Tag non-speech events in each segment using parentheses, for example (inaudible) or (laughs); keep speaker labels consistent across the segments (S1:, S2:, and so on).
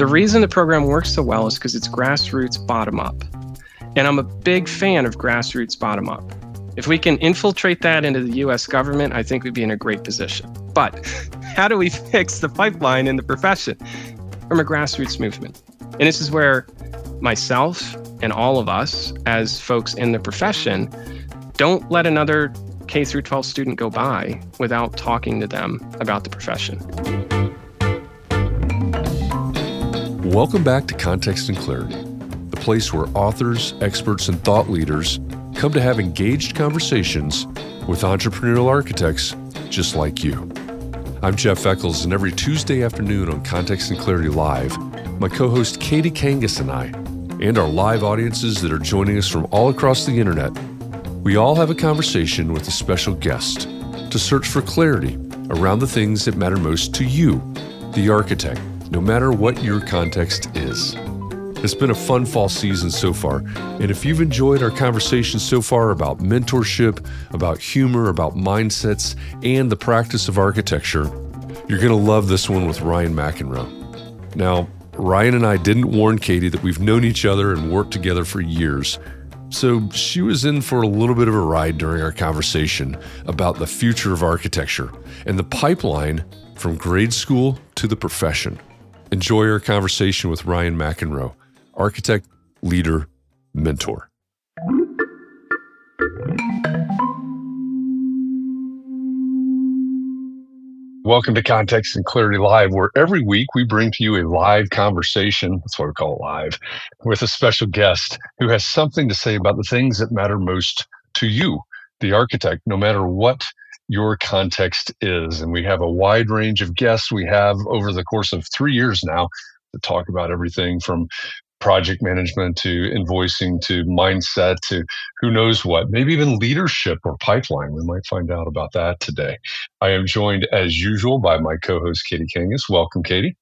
S1: The reason the program works so well is because it's grassroots bottom up. And I'm a big fan of grassroots bottom up. If we can infiltrate that into the US government, I think we'd be in a great position. But (laughs) how do we fix the pipeline in the profession? From a grassroots movement. And this is where myself and all of us, as folks in the profession, don't let another K through 12 student go by without talking to them about the profession.
S2: Welcome back to Context and Clarity, the place where authors, experts, and thought leaders come to have engaged conversations with entrepreneurial architects just like you. I'm Jeff Echols, and every Tuesday afternoon on Context and Clarity Live, my co host Katie Kangas and I, and our live audiences that are joining us from all across the internet, we all have a conversation with a special guest to search for clarity around the things that matter most to you, the architect, no matter what your context is. It's been a fun fall season so far, and if you've enjoyed our conversations so far about mentorship, about humor, about mindsets, and the practice of architecture, you're going to love this one with Ryan McEnroe. Now, Ryan and I didn't warn Katie that we've known each other and worked together for years, so she was in for a little bit of a ride during our conversation about the future of architecture and the pipeline from grade school to the profession. Enjoy our conversation with Ryan McEnroe architect, leader, mentor. Welcome to Context and Clarity Live, where every week we bring to you a live conversation. That's what we call it live, with a special guest who has something to say about the things that matter most to you, the architect, no matter what your context is. And we have a wide range of guests we have over the course of three years now to talk about everything from project management to invoicing to mindset to who knows what, maybe even leadership or pipeline. We might find out about that today. I am joined as usual by my co host, Katie Kangas. Welcome, Katie.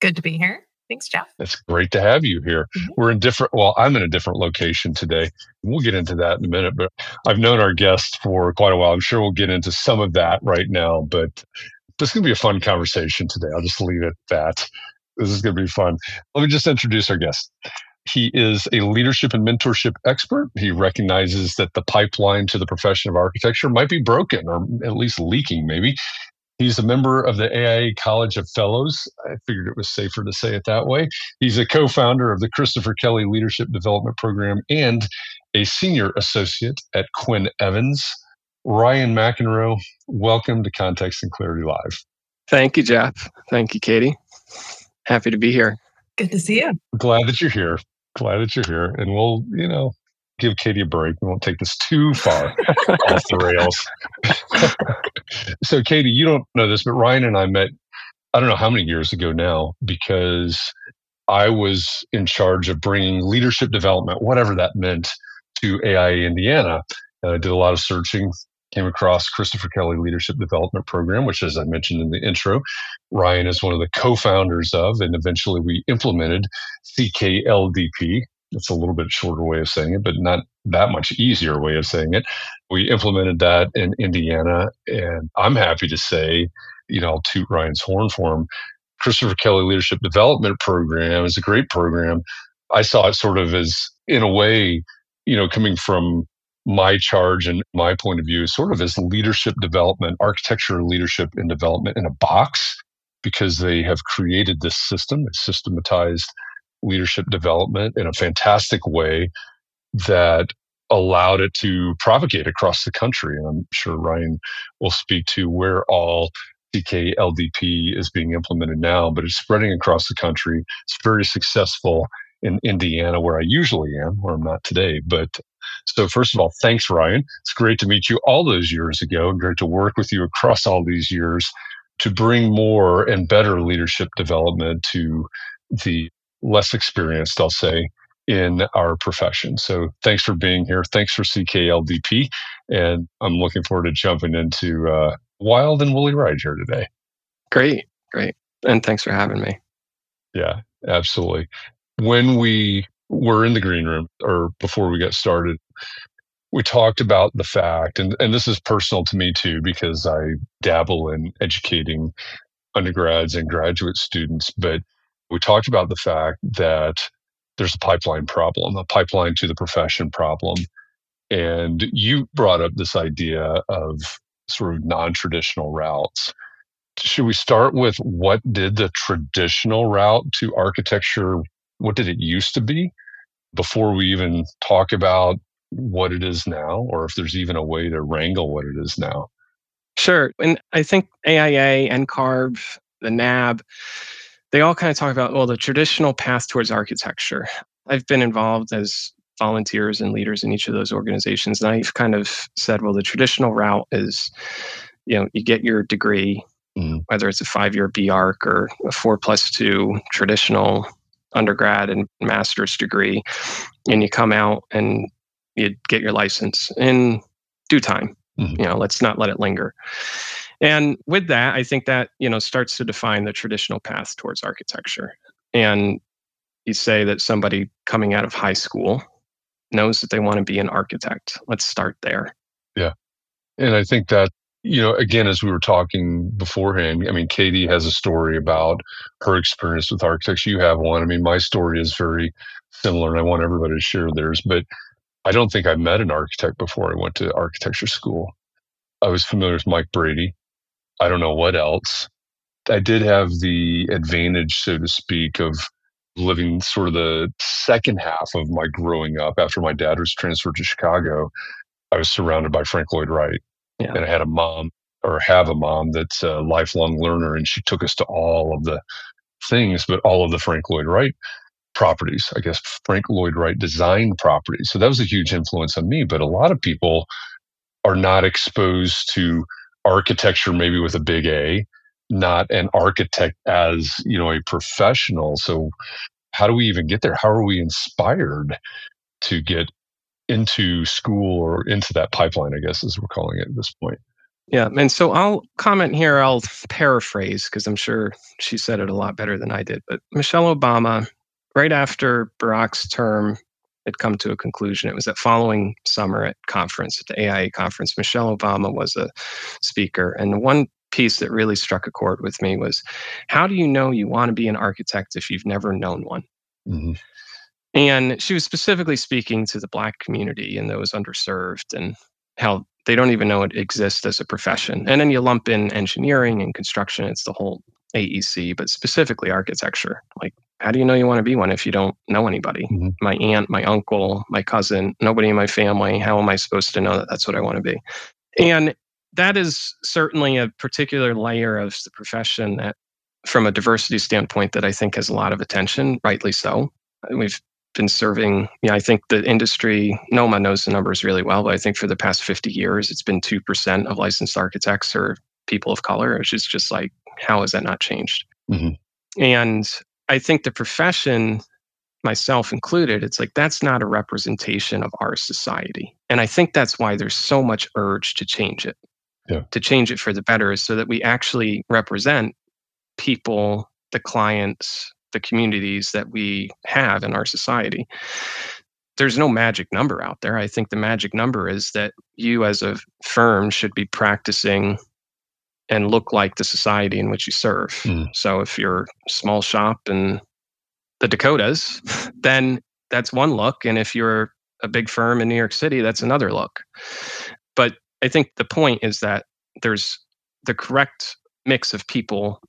S3: Good to be here. Thanks, Jeff.
S2: It's great to have you here. Mm-hmm. We're in different, well, I'm in a different location today. We'll get into that in a minute, but I've known our guest for quite a while. I'm sure we'll get into some of that right now, but this is going to be a fun conversation today. I'll just leave it at that. This is going to be fun. Let me just introduce our guest. He is a leadership and mentorship expert. He recognizes that the pipeline to the profession of architecture might be broken or at least leaking, maybe. He's a member of the AIA College of Fellows. I figured it was safer to say it that way. He's a co founder of the Christopher Kelley Leadership Development Program and a senior associate at Quinn Evans. Ryan McEnroe, welcome to Context and Clarity Live.
S1: Thank you, Jeff. Thank you, Katie. Happy to be here.
S3: Good to see you.
S2: Glad that you're here. Glad that you're here. And we'll, you know,
S4: give Katie a break. We won't take this too far (laughs) off the rails. (laughs) so, Katie, you don't know this, but Ryan and I met, I don't know how many years ago now, because I was in charge of bringing leadership development, whatever that meant, to AIA Indiana. I did a lot of searching, came across Christopher Kelley Leadership Development Program, which, as I mentioned in the intro, Ryan is one of the co founders of, and eventually we implemented CKLDP. It's a little bit shorter way of saying it, but not that much easier way of saying it. We implemented that in Indiana, and I'm happy to say, you know, I'll toot Ryan's horn for him. Christopher Kelley Leadership Development Program is a great program. I saw it sort of as, in a way, you know, coming from my charge and my point of view sort of as leadership development, architecture, leadership, and development in a box because they have created this system, it's systematized leadership development in a fantastic way that allowed it to propagate across the country. And I'm sure Ryan will speak to where all CKLDP is being implemented now, but it's spreading across the country. It's very successful in Indiana, where I usually am, where I'm not today. But so, first of all, thanks, Ryan. It's great to meet you all those years ago and great to work with you across all these years to bring more and better leadership development to the less experienced, I'll say, in our profession. So, thanks for being here. Thanks for CKLDP. And I'm looking forward to jumping into uh, wild and woolly ride here today.
S1: Great. Great. And thanks for having me.
S4: Yeah, absolutely. When we were in the green room or before we got started, we talked about the fact, and, and this is personal to me too, because I dabble in educating undergrads and graduate students, but we talked about the fact that there's a pipeline problem, a pipeline to the profession problem. And you brought up this idea of sort of non traditional routes. Should we start with what did the traditional route to architecture, what did it used to be before we even talk about what it is now, or if there's even a way to wrangle what it is now?
S1: Sure. And I think AIA, NCARB, the NAAB, they all kind of talk about, well, the traditional path towards architecture. I've been involved as volunteers and leaders in each of those organizations. And I've kind of said, well, the traditional route is, you know, you get your degree, mm. whether it's a five year BArch or a four plus two traditional undergrad and master's degree, and you come out and you get your license in due time. Mm-hmm. You know, let's not let it linger. And with that, I think that, you know, starts to define the traditional path towards architecture. And you say that somebody coming out of high school knows that they want to be an architect. Let's start there.
S4: Yeah. And I think that, you know, again, as we were talking beforehand, I mean, Katie has a story about her experience with architecture. You have one. I mean, my story is very similar, and I want everybody to share theirs. But I don't think I met an architect before I went to architecture school. I was familiar with Mike Brady. I don't know what else. I did have the advantage, so to speak, of living sort of the second half of my growing up after my dad was transferred to Chicago. I was surrounded by Frank Lloyd Wright. Yeah. And I had a mom or have a mom that's a lifelong learner, and she took us to all of the things, but all of the Frank Lloyd Wright properties, I guess Frank Lloyd Wright design properties. So that was a huge influence on me. But a lot of people are not exposed to architecture, maybe with a big A, not an architect as you know a professional. So how do we even get there? How are we inspired to get into school or into that pipeline? I guess as we're calling it at this point.
S1: Yeah, and so I'll comment here. I'll paraphrase because I'm sure she said it a lot better than I did. But Michelle Obama, right after Barack's term had come to a conclusion. It was that following summer at conference, at the AIA conference, Michelle Obama was a speaker. And the one piece that really struck a chord with me was how do you know you want to be an architect if you've never known one? Mm-hmm. And she was specifically speaking to the Black community and those underserved and how they don't even know it exists as a profession. And then you lump in engineering and construction, it's the whole AEC, but specifically architecture. Like, how do you know you want to be one if you don't know anybody? Mm-hmm. My aunt, my uncle, my cousin, nobody in my family. How am I supposed to know that that's what I want to be? And that is certainly a particular layer of the profession that, from a diversity standpoint, that I think has a lot of attention, rightly so. We've been serving, you know, I think the industry, NOMA knows the numbers really well, but I think for the past 50 years, it's been 2% of licensed architects or people of color, which is just like, how has that not changed? Mm-hmm. And I think the profession, myself included, it's like that's not a representation of our society. And I think that's why there's so much urge to change it. Yeah. To change it for the better so that we actually represent people, the clients, the communities that we have in our society. There's no magic number out there. I think the magic number is that you, as a firm, should be practicing and look like the society in which you serve. Mm. So if you're a small shop in the Dakotas, (laughs) then that's one look. And if you're a big firm in New York City, that's another look. But I think the point is that there's the correct mix of people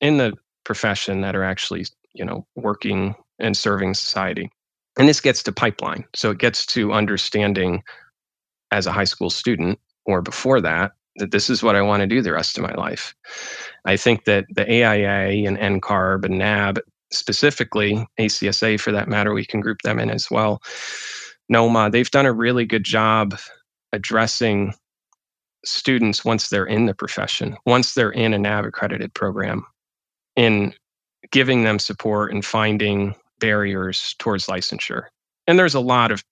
S1: in the profession that are actually you know working and serving society and this gets to pipeline so it gets to understanding as a high school student or before that that this is what i want to do the rest of my life i think that the aia and ncarb and NAAB specifically acsa for that matter we can group them in as well noma they've done a really good job addressing students once they're in the profession once they're in a NAAB accredited program in giving them support and finding barriers towards licensure. And there's a lot of,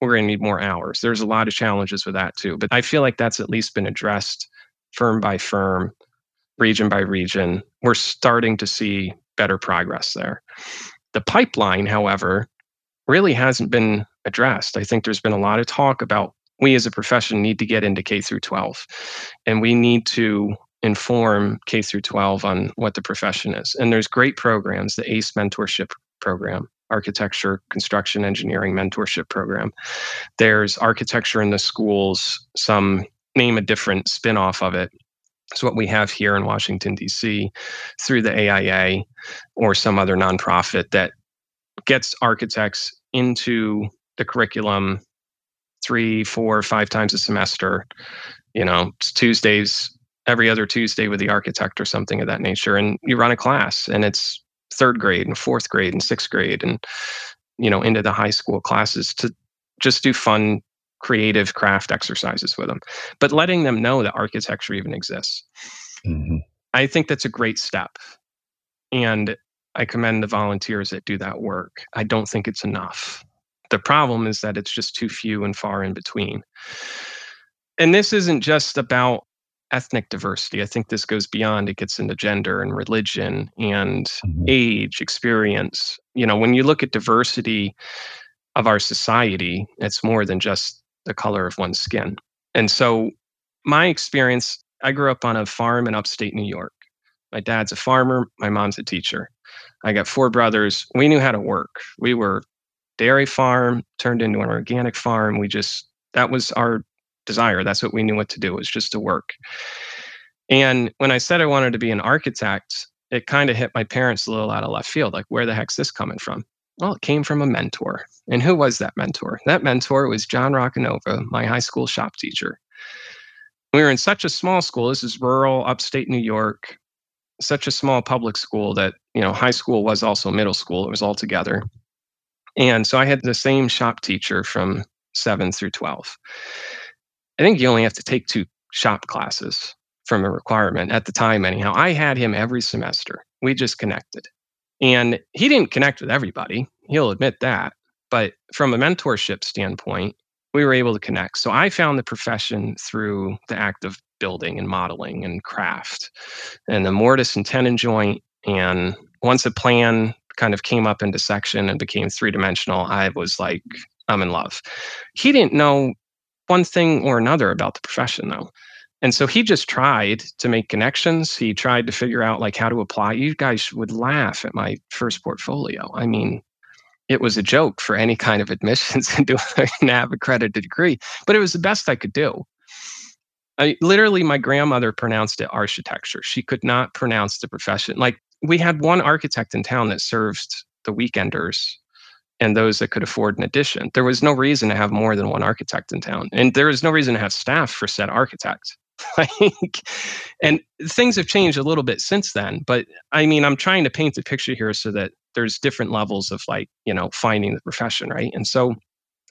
S1: we're going to need more hours. There's a lot of challenges with that too. But I feel like that's at least been addressed firm by firm, region by region. We're starting to see better progress there. The pipeline, however, really hasn't been addressed. I think there's been a lot of talk about we as a profession need to get into K through 12 and we need to inform K through 12 on what the profession is. And there's great programs, the ACE mentorship program, architecture, construction, engineering mentorship program. There's architecture in the schools, some name a different spin-off of it. It's what we have here in Washington, D.C., through the AIA or some other nonprofit that gets architects into the curriculum three, four, five times a semester. You know, Tuesdays every other Tuesday with the architect or something of that nature. And you run a class and it's third grade and fourth grade and sixth grade and, you know, into the high school classes to just do fun, creative craft exercises with them. But letting them know that architecture even exists. Mm-hmm. I think that's a great step. And I commend the volunteers that do that work. I don't think it's enough. The problem is that it's just too few and far in between. And this isn't just about ethnic diversity. I think this goes beyond, it gets into gender and religion and mm-hmm. age, experience. You know, when you look at diversity of our society, it's more than just the color of one's skin. And so, my experience, I grew up on a farm in upstate New York. My dad's a farmer, my mom's a teacher. I got four brothers. We knew how to work. We were dairy farm turned into an organic farm. We just, that was our desire. That's what we knew what to do was just to work. And when I said I wanted to be an architect, it kind of hit my parents a little out of left field. Like, where the heck's this coming from? Well, it came from a mentor. And who was that mentor? That mentor was John Roccanova, my high school shop teacher. We were in such a small school. This is rural, upstate New York, such a small public school that, you know, high school was also middle school. It was all together. And so I had the same shop teacher from seven through 12. I think you only have to take two shop classes from a requirement at the time, anyhow. I had him every semester. We just connected. And he didn't connect with everybody, he'll admit that. But from a mentorship standpoint, we were able to connect. So I found the profession through the act of building and modeling and craft and the mortise and tenon joint. And once a plan kind of came up into section and became three dimensional, I was like, I'm in love. He didn't know one thing or another about the profession though. And so he just tried to make connections. He tried to figure out like how to apply. You guys would laugh at my first portfolio. I mean, it was a joke for any kind of admissions (laughs) into a NAAB accredited degree, but it was the best I could do. I, literally, my grandmother pronounced it architecture. She could not pronounce the profession. Like we had one architect in town that served the weekenders and those that could afford an addition. There was no reason to have more than one architect in town, and there was no reason to have staff for said architect. (laughs) like, and things have changed a little bit since then. But I mean, I'm trying to paint the picture here so that there's different levels of like, you know, finding the profession, right? And so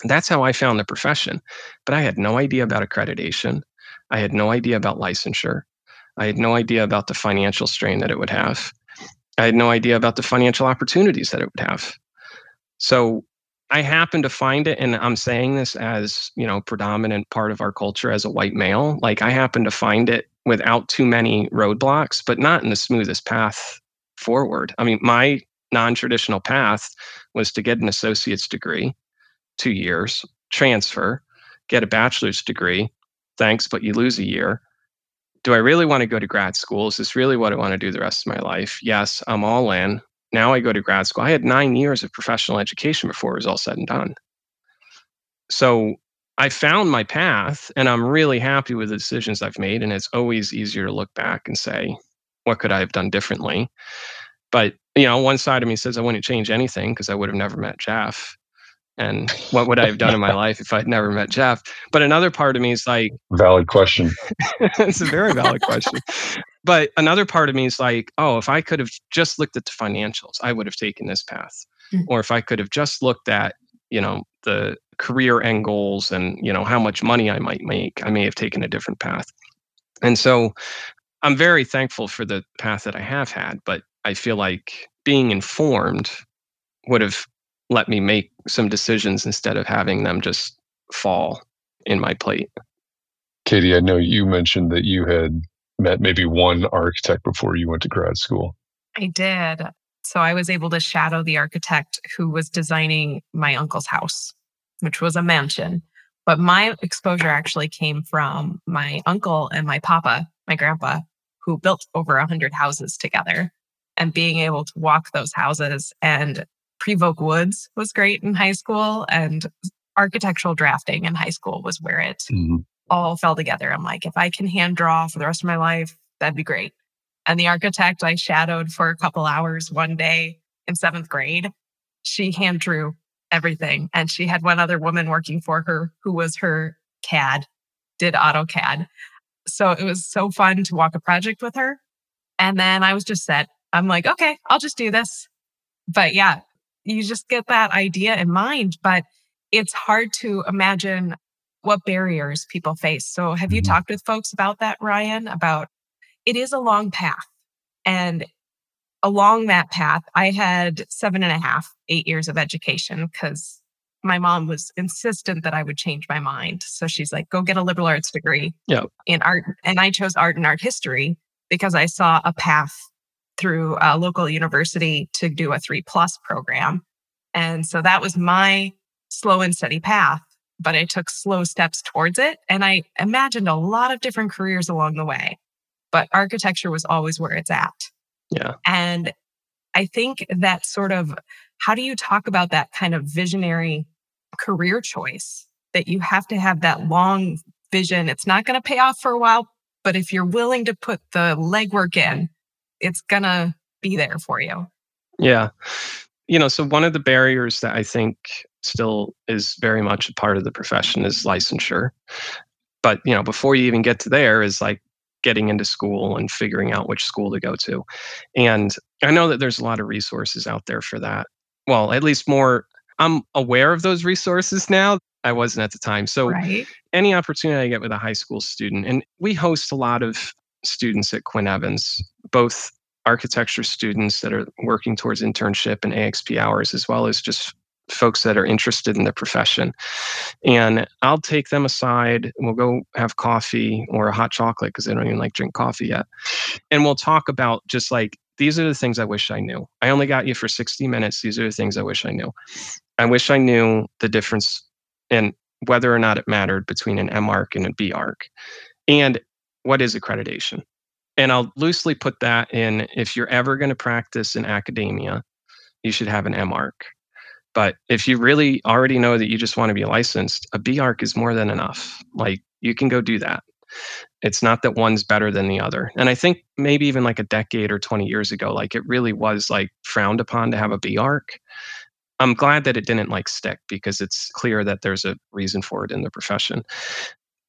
S1: that's how I found the profession. But I had no idea about accreditation. I had no idea about licensure. I had no idea about the financial strain that it would have. I had no idea about the financial opportunities that it would have. So I happen to find it, and I'm saying this as you know, predominant part of our culture as a white male. Like I happen to find it without too many roadblocks, but not in the smoothest path forward. I mean, my non-traditional path was to get an associate's degree, two years, transfer, get a bachelor's degree. Thanks, but you lose a year. Do I really want to go to grad school? Is this really what I want to do the rest of my life? Yes, I'm all in. Now I go to grad school. I had nine years of professional education before it was all said and done. So I found my path and I'm really happy with the decisions I've made. And it's always easier to look back and say, what could I have done differently? But, you know, one side of me says I wouldn't change anything because I would have never met Jeff. And what would I have done in my life if I'd never met Jeff? But another part of me is like,
S4: valid question. (laughs)
S1: it's a very valid question. But another part of me is like, oh, if I could have just looked at the financials, I would have taken this path. Mm-hmm. Or if I could have just looked at, you know, the career end goals and, you know, how much money I might make, I may have taken a different path. And so I'm very thankful for the path that I have had, but I feel like being informed would have let me make some decisions instead of having them just fall in my plate.
S4: Katie, I know you mentioned that you had met maybe one architect before you went to grad school.
S3: I did. So I was able to shadow the architect who was designing my uncle's house, which was a mansion. But my exposure actually came from my uncle and my papa, my grandpa, who built over 100 houses together. And being able to walk those houses and Prevoke Woods was great in high school, and architectural drafting in high school was where it mm-hmm. all fell together. I'm like, if I can hand draw for the rest of my life, that'd be great. And the architect I shadowed for a couple hours one day in seventh grade, she hand drew everything. And she had one other woman working for her who was her CAD, did AutoCAD. So it was so fun to walk a project with her. And then I was just set. I'm like, okay, I'll just do this. But yeah, you just get that idea in mind, but it's hard to imagine what barriers people face. So, have you mm-hmm. talked with folks about that, Ryan? About it is a long path. And along that path, I had seven and a half, eight years of education because my mom was insistent that I would change my mind. So she's like, go get a liberal arts degree
S1: yep.
S3: in art. And I chose art and art history because I saw a path through a local university to do a three plus program. And so that was my slow and steady path, but I took slow steps towards it. And I imagined a lot of different careers along the way, but architecture was always where it's at.
S1: Yeah.
S3: And I think that sort of how do you talk about that kind of visionary career choice that you have to have that long vision? It's not going to pay off for a while, but if you're willing to put the legwork in, it's to be there for you.
S1: Yeah. You know, so one of the barriers that I think still is very much a part of the profession is licensure. But, you know, before you even get to there is like getting into school and figuring out which school to go to. And I know that there's a lot of resources out there for that. Well, at least more I'm aware of those resources now. I wasn't at the time. So
S3: right.
S1: any opportunity I get with a high school student, and we host a lot of students at Quinn Evans, both architecture students that are working towards internship and AXP hours, as well as just folks that are interested in the profession. And I'll take them aside. We'll go have coffee or a hot chocolate because they don't even like drink coffee yet. And we'll talk about just like, these are the things I wish I knew. I only got you for 60 minutes. These are the things I wish I knew. I wish I knew the difference in whether or not it mattered between an MArch and a BArch. And what is accreditation? And I'll loosely put that in if you're ever going to practice in academia, you should have an MArch. But if you really already know that you just want to be licensed, a arc is more than enough. Like you can go do that. It's not that one's better than the other. And I think maybe even like a decade or 20 years ago, like it really was like frowned upon to have a arc. I'm glad that it didn't like stick because it's clear that there's a reason for it in the profession.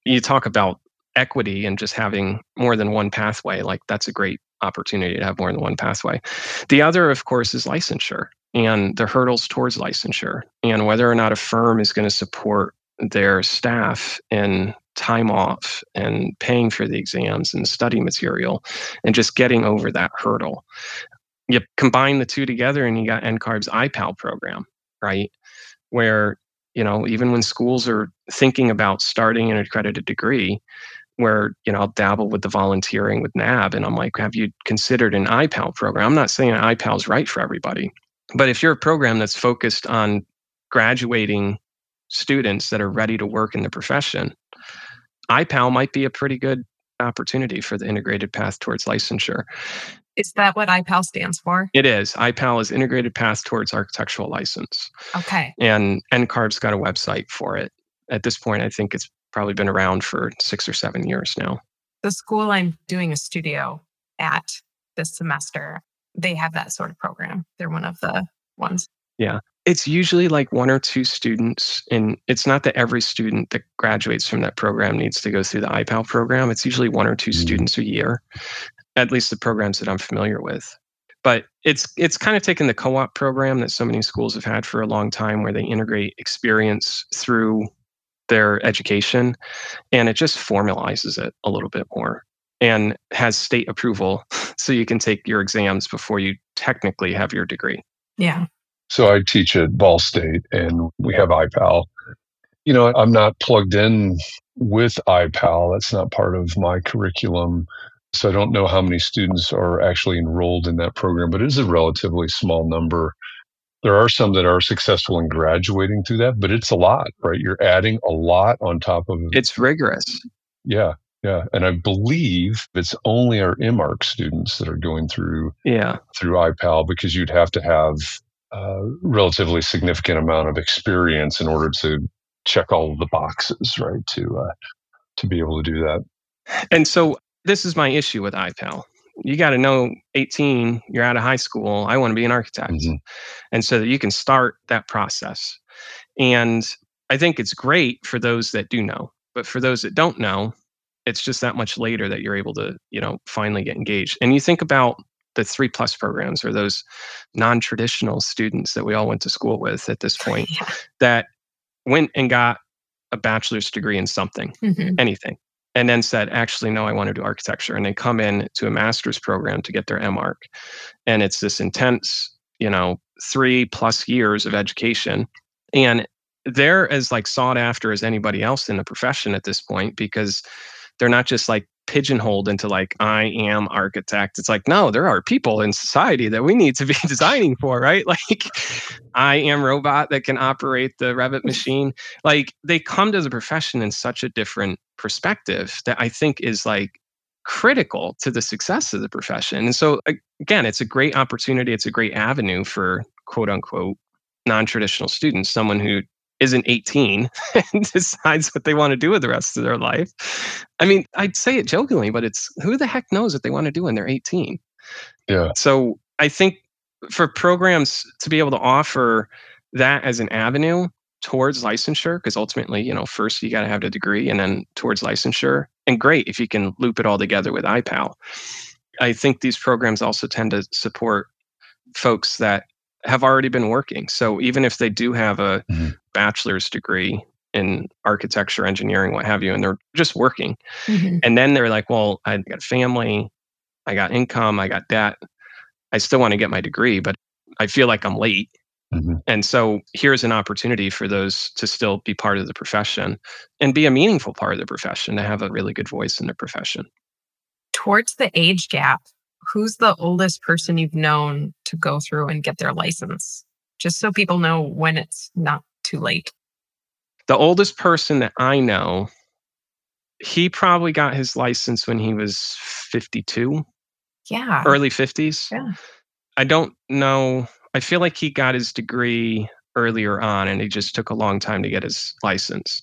S1: You talk about equity and just having more than one pathway like that's a great opportunity to have more than one pathway. The other, of course, is licensure and the hurdles towards licensure and whether or not a firm is going to support their staff in time off and paying for the exams and study material and just getting over that hurdle. You combine the two together and you got NCARB's IPAL program, right? Where, you know, even when schools are thinking about starting an accredited degree, where you know I'll dabble with the volunteering with NAAB, and I'm like, have you considered an IPAL program? I'm not saying an IPAL is right for everybody, but if you're a program that's focused on graduating students that are ready to work in the profession, IPAL might be a pretty good opportunity for the integrated path towards licensure.
S3: Is that what IPAL stands for?
S1: It is. IPAL is Integrated Path Towards Architectural License.
S3: Okay.
S1: And NCARB's got a website for it. At this point, I think it's probably been around for six or seven years now.
S3: The school I'm doing a studio at this semester, they have that sort of program. They're one of the ones.
S1: Yeah. It's usually like one or two students, and it's not that every student that graduates from that program needs to go through the IPAL program. It's usually one or 2 mm-hmm. students a year, at least the programs that I'm familiar with. But it's it's kind of taken the co-op program that so many schools have had for a long time, where they integrate experience through their education and it just formalizes it a little bit more and has state approval (laughs) so you can take your exams before you technically have your degree.
S3: Yeah.
S4: So I teach at Ball State and we have IPAL. You know, I'm not plugged in with IPAL. That's not part of my curriculum. So I don't know how many students are actually enrolled in that program, but it is a relatively small number there are some that are successful in graduating through that, but it's a lot, right? You're adding a lot on top of it.
S1: It's rigorous.
S4: Yeah. Yeah. And I believe it's only our MArch students that are going through
S1: yeah
S4: through IPAL because you'd have to have a relatively significant amount of experience in order to check all of the boxes, right? To uh, to be able to do that.
S1: And so this is my issue with IPAL you got to know 18 you're out of high school i want to be an architect mm-hmm. and so that you can start that process and i think it's great for those that do know but for those that don't know it's just that much later that you're able to you know finally get engaged and you think about the three plus programs or those non-traditional students that we all went to school with at this (laughs) point yeah. that went and got a bachelor's degree in something mm-hmm. anything and then said, actually, no, I want to do architecture. And they come in to a master's program to get their MArch. And it's this intense, you know, three plus years of education. And they're as like sought after as anybody else in the profession at this point because they're not just like pigeonholed into like I am architect. It's like no, there are people in society that we need to be (laughs) designing for, right? (laughs) Like I am robot that can operate the Revit machine. Like they come to the profession in such a different perspective that I think is like critical to the success of the profession. And so again, it's a great opportunity, it's a great avenue for quote unquote non-traditional students, someone who isn't 18 (laughs) and decides what they want to do with the rest of their life. I mean, I'd say it jokingly, but it's who the heck knows what they want to do when they're 18?
S4: Yeah.
S1: So I think for programs to be able to offer that as an avenue towards licensure, because ultimately, you know, first you got to have the degree and then towards licensure. And great if you can loop it all together with IPAL. I think these programs also tend to support folks that have already been working. So even if they do have a mm-hmm. bachelor's degree in architecture, engineering, what have you, and they're just working, mm-hmm. and then they're like, well, I got family, I got income, I got debt. I still want to get my degree, but I feel like I'm late. Mm-hmm. And so here's an opportunity for those to still be part of the profession and be a meaningful part of the profession, to have a really good voice in the profession.
S3: Towards the age gap, who's the oldest person you've known to go through and get their license? Just so people know when it's not too late.
S1: The oldest person that I know, he probably got his license when he was 52.
S3: Yeah.
S1: Early 50s.
S3: Yeah.
S1: I don't know. I feel like he got his degree earlier on and he just took a long time to get his license.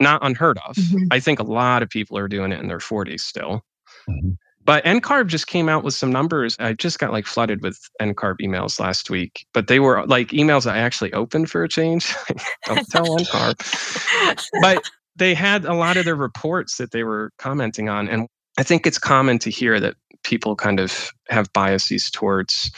S1: Not unheard of. Mm-hmm. I think a lot of people are doing it in their 40s still. Mm-hmm. But NCARB just came out with some numbers. I just got like flooded with NCARB emails last week, but they were like emails I actually opened for a change. (laughs) Don't tell NCARB. But they had a lot of their reports that they were commenting on. And I think it's common to hear that people kind of have biases towards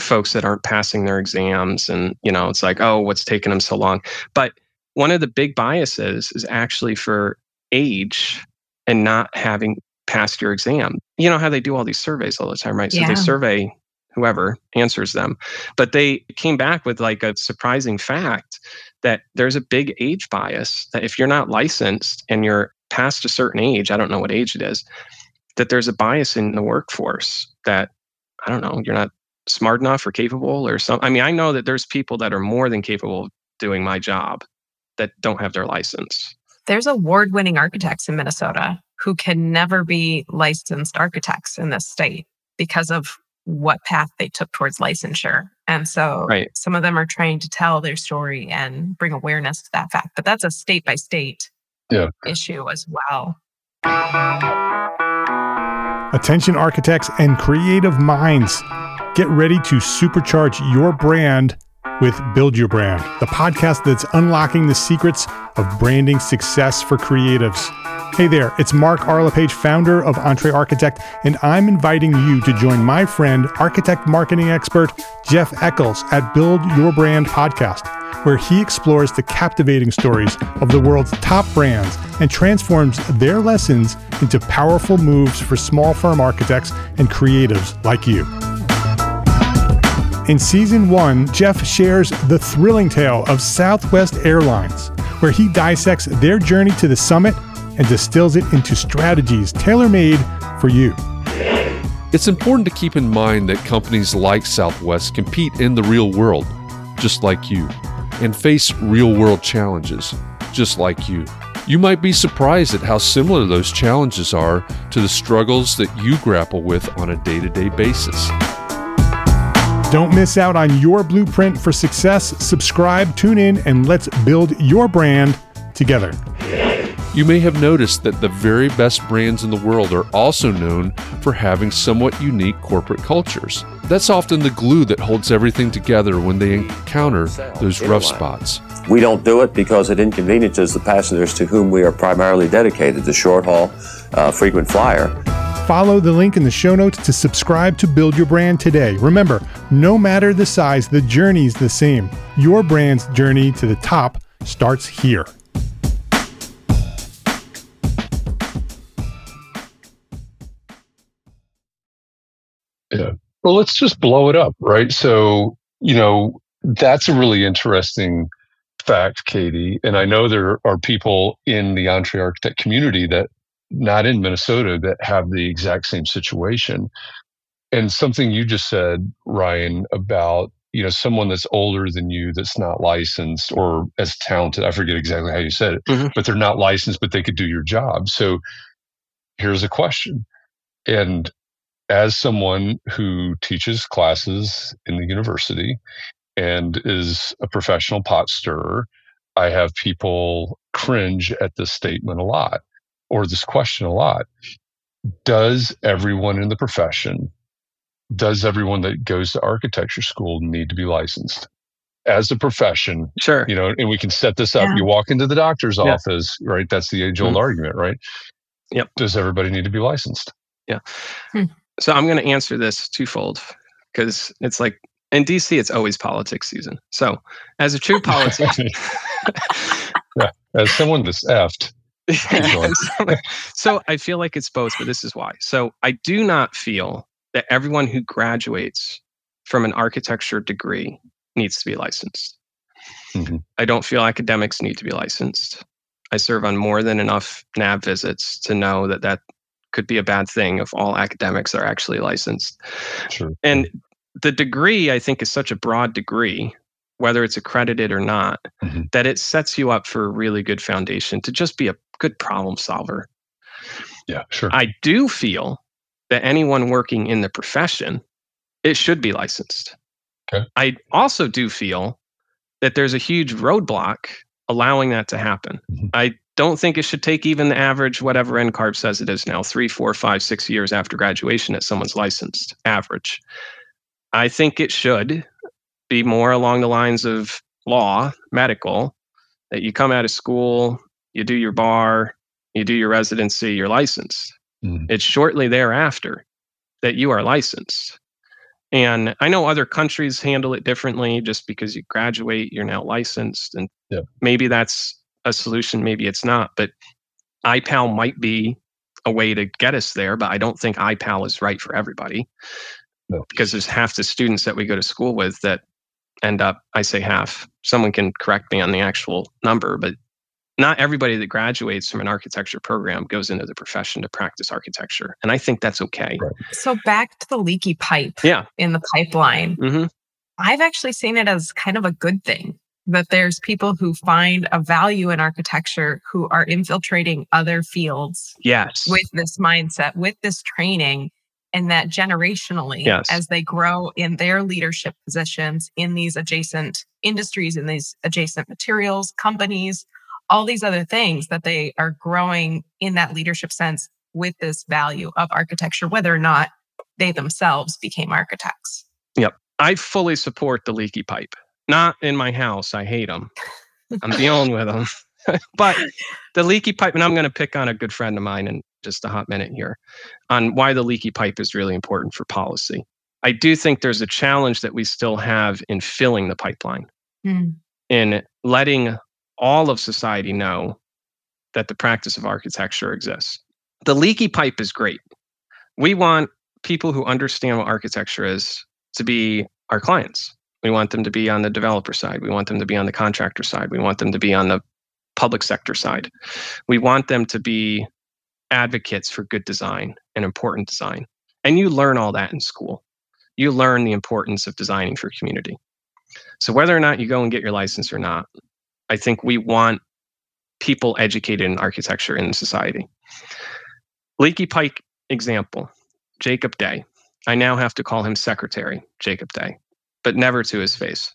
S1: folks that aren't passing their exams and you know it's like oh what's taking them so long? But one of the big biases is actually for age and not having passed your exam. You know how they do all these surveys all the time right? So
S3: Yeah.
S1: they survey whoever answers them. But they came back with like a surprising fact that there's a big age bias that if you're not licensed and you're past a certain age i don't know what age it is that there's a bias in the workforce that i don't know you're not smart enough or capable or something. I mean, I know that there's people that are more than capable of doing my job that don't have their license.
S3: There's award winning architects in Minnesota who can never be licensed architects in this state because of what path they took towards licensure. And so
S1: Right.
S3: some of them are trying to tell their story and bring awareness to that fact. But that's a state by state
S4: Yeah.
S3: issue as well.
S5: Attention architects and creative minds. Get ready to supercharge your brand with Build Your Brand, the podcast that's unlocking the secrets of branding success for creatives. Hey there, it's Mark R. LePage, founder of EntreArchitect, and I'm inviting you to join my friend, architect marketing expert Jeff Echols at Build Your Brand podcast, where he explores the captivating stories of the world's top brands and transforms their lessons into powerful moves for small firm architects and creatives like you. In season one, Jeff shares the thrilling tale of Southwest Airlines, where he dissects their journey to the summit and distills it into strategies tailor made for you.
S2: It's important to keep in mind that companies like Southwest compete in the real world, just like you, and face real world challenges, just like you. You might be surprised at how similar those challenges are to the struggles that you grapple with on a day to day basis.
S5: Don't miss out on your blueprint for success. Subscribe, tune in, and let's build your brand together.
S2: You may have noticed that the very best brands in the world are also known for having somewhat unique corporate cultures. That's often the glue that holds everything together when they encounter those rough spots.
S6: We don't do it because it inconveniences the passengers to whom we are primarily dedicated, the short haul, uh, frequent flyer.
S5: Follow the link in the show notes to subscribe to Build Your Brand today. Remember, no matter the size, the journey's the same. Your brand's journey to the top starts here. Yeah.
S4: Well, let's just blow it up, right? So, you know, that's a really interesting fact, Katie. And I know there are people in the EntreArchitect community that not in Minnesota that have the exact same situation. And something you just said, Ryan, about you know someone that's older than you that's not licensed or as talented. I forget exactly how you said it,
S1: Mhm.
S4: but they're not licensed, but they could do your job. So here's a question. And as someone who teaches classes in the university and is a professional pot stirrer, I have people cringe at this statement a lot or this question a lot. Does everyone in the profession, does everyone that goes to architecture school need to be licensed? As a profession,
S1: Sure.
S4: you know, and we can set this up.
S3: Yeah.
S4: You walk into the doctor's
S1: Yeah.
S4: office, right? That's the age old
S1: Mhm.
S4: argument, right?
S1: Yep.
S4: Does everybody need to be licensed? Yeah.
S1: So I'm going to answer this twofold because it's like in DC, it's always politics season. So as a true (laughs) politician, yeah,
S4: As someone that's effed, going. (laughs)
S1: so, (laughs) so I feel like it's both, but this is why. So I do not feel that everyone who graduates from an architecture degree needs to be licensed.
S4: Mhm.
S1: I don't feel academics need to be licensed. I serve on more than enough NAAB visits to know that that could be a bad thing if all academics are actually licensed.
S4: sure.
S1: And the degree, I think, is such a broad degree, whether it's accredited or not,
S4: Mhm.
S1: that it sets you up for a really good foundation to just be a good problem solver.
S4: Yeah, sure.
S1: I do feel that anyone working in the profession, it should be licensed.
S4: Okay.
S1: I also do feel that there's a huge roadblock allowing that to happen.
S4: Mhm.
S1: I don't think it should take even the average, whatever NCARB says it is now, three, four, five, six years after graduation that someone's licensed, average. I think it should be more along the lines of law, medical, that you come out of school, you do your bar, you do your residency, you're licensed. Mm. It's shortly thereafter that you are licensed. And I know other countries handle it differently just because you graduate, you're now licensed. And yeah. maybe that's a solution, maybe it's not. But IPAL might be a way to get us there, but I don't think IPAL is right for everybody. No. Because there's half the students that we go to school with that end up, I say half. Someone can correct me on the actual number, but not everybody that graduates from an architecture program goes into the profession to practice architecture. And I think that's okay.
S3: So back to the leaky pipe
S1: yeah.
S3: in the pipeline. Mm-hmm. I've actually seen it as kind of a good thing that there's people who find a value in architecture who are infiltrating other fields
S1: yes.
S3: with this mindset, with this training, and that generationally,
S1: yes.
S3: as they grow in their leadership positions in these adjacent industries, in these adjacent materials, companies, all these other things that they are growing in that leadership sense with this value of architecture, whether or not they themselves became architects.
S1: Yep. I fully support the leaky pipe. Not in my house. I hate them. I'm dealing with them. (laughs) but the leaky pipe, and I'm going to pick on a good friend of mine in just a hot minute here on why the leaky pipe is really important for policy. I do think there's a challenge that we still have in filling the pipeline, mm. in letting all of society know that the practice of architecture exists. The leaky pipe is great. We want people who understand what architecture is to be our clients. We want them to be on the developer side. We want them to be on the contractor side. We want them to be on the public sector side. We want them to be advocates for good design and important design. And you learn all that in school. You learn the importance of designing for community. So whether or not you go and get your license or not, I think we want people educated in architecture in society. Leaky pipe example Jacob Day. I now have to call him Secretary Jacob Day, but never to his face.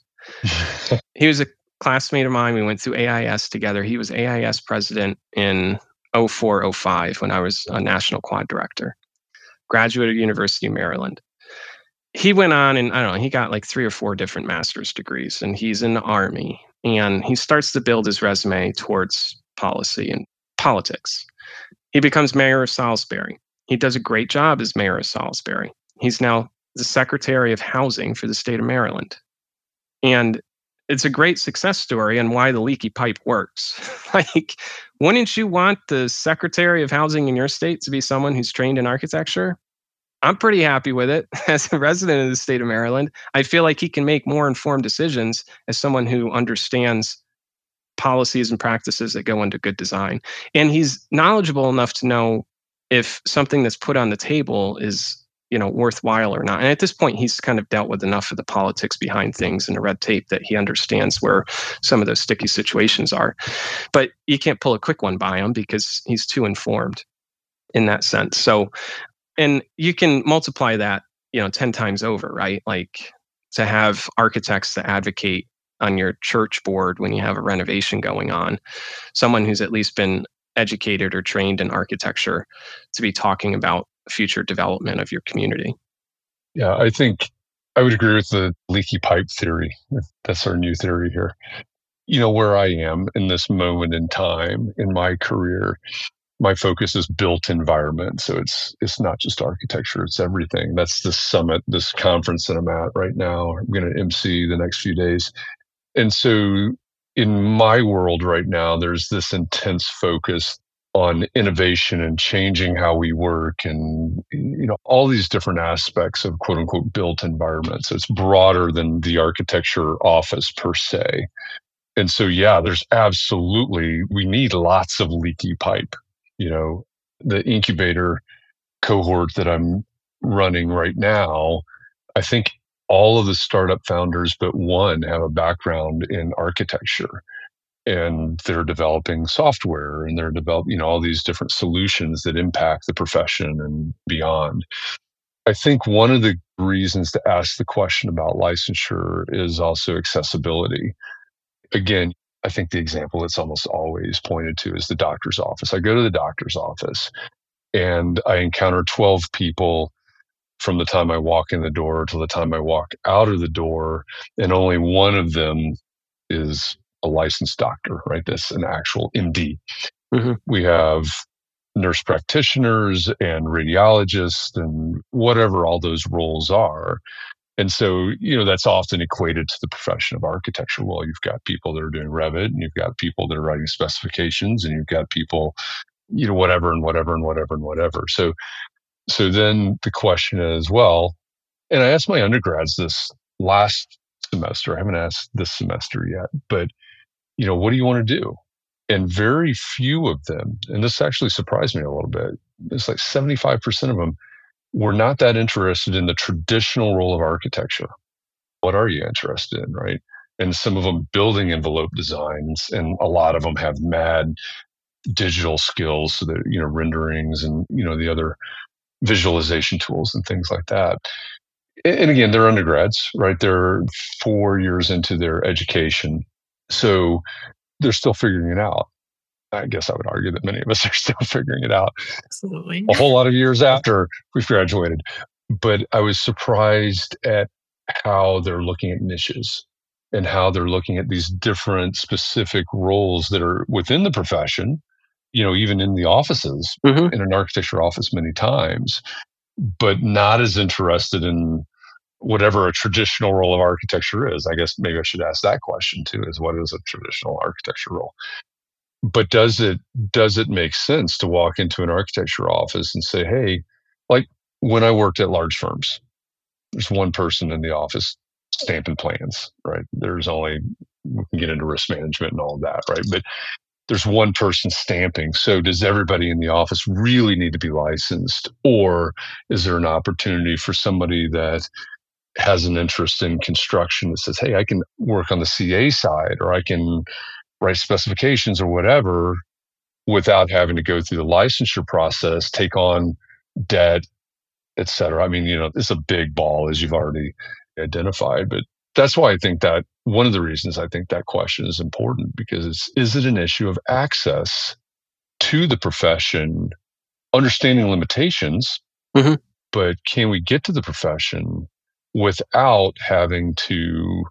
S1: (laughs) he was a classmate of mine. We went through AIAS together. He was AIAS president in 04, 05 when I was a national quad director. Graduated University of Maryland. He went on and I don't know, he got like three or four different master's degrees and he's in the army and he starts to build his resume towards policy and politics. He becomes mayor of Salisbury. He does a great job as mayor of Salisbury. He's now the Secretary of Housing for the state of Maryland. And it's a great success story and why the leaky pipe works. (laughs) like, wouldn't you want the Secretary of Housing in your state to be someone who's trained in architecture? I'm pretty happy with it (laughs) as a resident of the state of Maryland. I feel like he can make more informed decisions as someone who understands policies and practices that go into good design. And he's knowledgeable enough to know if something that's put on the table is you know worthwhile or not and at this point he's kind of dealt with enough of the politics behind things and the red tape that he understands where some of those sticky situations are but you can't pull a quick one by him because he's too informed in that sense so and you can multiply that you know 10 times over right? Like to have architects to advocate on your church board when you have a renovation going on someone who's at least been educated or trained in architecture to be talking about future development of your community.
S4: Yeah i think i would agree with the leaky pipe theory. That's our new theory here. You know where i am in this moment in time in my career my focus is built environment. So it's it's not just architecture, it's everything. That's the summit, this conference that I'm at right now. I'm going to MC the next few days. And so in my world right now, there's this intense focus on innovation and changing how we work and you know all these different aspects of quote unquote built environments. So it's broader than the architecture office per se. And so yeah, there's absolutely we need lots of leaky pipe you know, the incubator cohort that I'm running right now, I think all of the startup founders but one have a background in architecture and they're developing software and they're developing you know all these different solutions that impact the profession and beyond. I think one of the reasons to ask the question about licensure is also accessibility. Again I think the example that's almost always pointed to is the doctor's office. I go to the doctor's office and I encounter 12 people from the time I walk in the door to the time I walk out of the door, and only one of them is a licensed doctor, right? That's an actual MD. Mm-hmm. We have nurse practitioners and radiologists and whatever all those roles are. And so, you know, that's often equated to the profession of architecture. Well, you've got people that are doing Revit and you've got people that are writing specifications and you've got people, you know, whatever and whatever and whatever and whatever. So, so then the question is, well, and I asked my undergrads this last semester. I haven't asked this semester yet, but, you know, what do you want to do? And very few of them, and this actually surprised me a little bit, it's like 75% of them were not that interested in the traditional role of architecture. What are you interested in, right? And some of them building envelope designs, and a lot of them have mad digital skills, so that you know renderings and you know the other visualization tools and things like that. And again, they're undergrads, right? They're four years into their education, so they're still figuring it out. I guess I would argue that many of us (laughs) are still figuring it out.
S3: Absolutely.
S4: A whole lot of years after we've graduated. But I was surprised at how they're looking at niches and how they're looking at these different specific roles that are within the profession, you know, even in the offices,
S1: Mhm.
S4: in an architecture office many times, but not as interested in whatever a traditional role of architecture is. I guess maybe I should ask that question too, is what is a traditional architecture role? But does it does it make sense to walk into an architecture office and say hey like when i worked at large firms there's one person in the office stamping plans right? There's only we can get into risk management and all of that right? But there's one person stamping. So does everybody in the office really need to be licensed? Or is there an opportunity for somebody that has an interest in construction that says hey i can work on the ca side or i can write specifications or whatever without having to go through the licensure process, take on debt, et cetera. I mean, you know, it's a big ball as you've already identified, but that's why I think that one of the reasons I think that question is important because it's, is it an issue of access to the profession, understanding limitations,
S1: Mhm.
S4: but can we get to the profession without having to,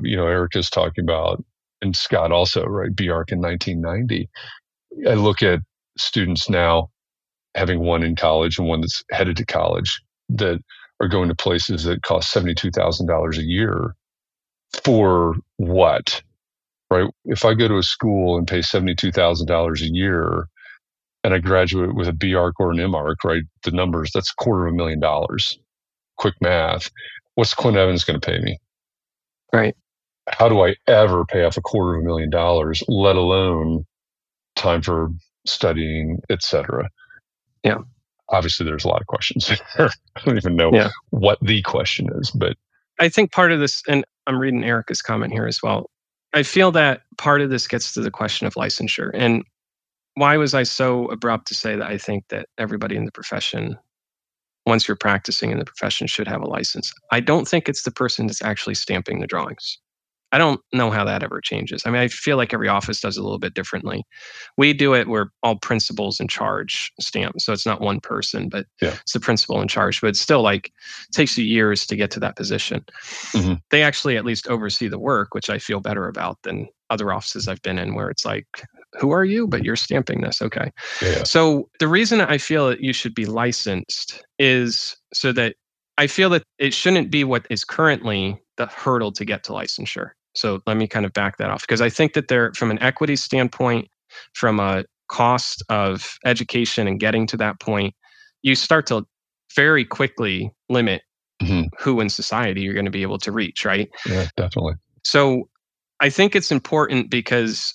S4: you know, Erica's talking about and Scott also, right? BArch in 1990. I look at students now having one in college and one that's headed to college that are going to places that cost $72,000 a year for what? Right? If I go to a school and pay $72,000 a year and I graduate with a BArch or an MArch, right? The numbers, that's a quarter of a million dollars. Quick math. What's Clint Evans going to pay me?
S1: Right.
S4: How do I ever pay off a quarter of a million dollars, let alone time for studying, etc.
S1: Yeah.
S4: Obviously, there's a lot of questions. (laughs) I don't even know
S1: Yeah.
S4: what the question is, but
S1: I think part of this, and I'm reading Erica's comment here as well. I feel that part of this gets to the question of licensure. And why was I so abrupt to say that I think that everybody in the profession, once you're practicing in the profession, should have a license? I don't think it's the person that's actually stamping the drawings. I don't know how that ever changes. I mean, I feel like every office does it a little bit differently. We do it where all principals in charge stamp. So it's not one person, but
S4: Yeah.
S1: it's the principal in charge. But it's still like it takes you years to get to that position.
S4: Mhm.
S1: They actually at least oversee the work, which I feel better about than other offices I've been in where it's like, who are you? But you're stamping this. Okay.
S4: yeah,
S1: So the reason I feel that you should be licensed is so that I feel that it shouldn't be what is currently the hurdle to get to licensure. So let me kind of back that off because I think that there, from an equity standpoint, from a cost of education and getting to that point, you start to very quickly limit
S4: Mhm.
S1: who in society you're going to be able to reach, right?
S4: yeah, definitely.
S1: So I think it's important because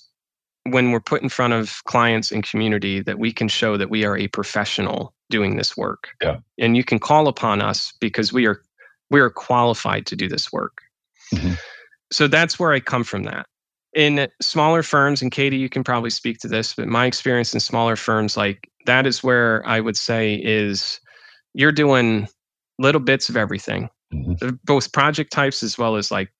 S1: when we're put in front of clients and community that we can show that we are a professional doing this work.
S4: Yeah.
S1: And you can call upon us because we are we are qualified to do this work.
S4: Mhm.
S1: So that's where I come from that. In smaller firms, and Katie, you can probably speak to this, but my experience in smaller firms, like that is where I would say is you're doing little bits of everything
S4: Mhm.
S1: uh, both project types as well as like